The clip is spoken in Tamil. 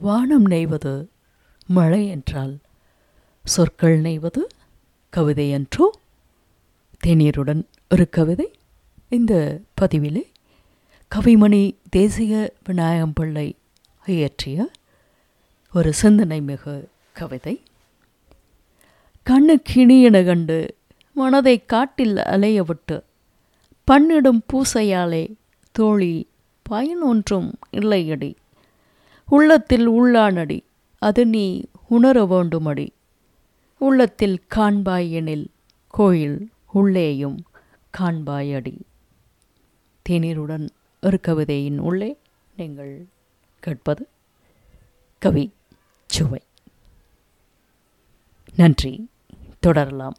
வானம் நெய்வது மழை என்றால் சொற்கள் நெய்வது கவிதை என்றோ? தேநீருடன் ஒரு கவிதை. இந்த பதிவிலே கவிமணி தேசிய விநாயகம் பிள்ளை இயற்றிய ஒரு சிந்தனை மிகு கவிதை. கண்ணு கிணியென கண்டு மனதை காட்டில் அலைய விட்டு பண்ணிடும் பூசையாலே தோழி பயன் ஒன்றும் இல்லையடி. உள்ளத்தில் உள்ளானடி அது நீ உணர வேண்டுமடி. உள்ளத்தில் காண்பாய் எனில் கோயில் உள்ளேயும் காண்பாயடி. தேநீருடன் ஒரு கவிதையின் உள்ளே நீங்கள் கேட்பது கவி சுவை நன்றி தொடரலாம்.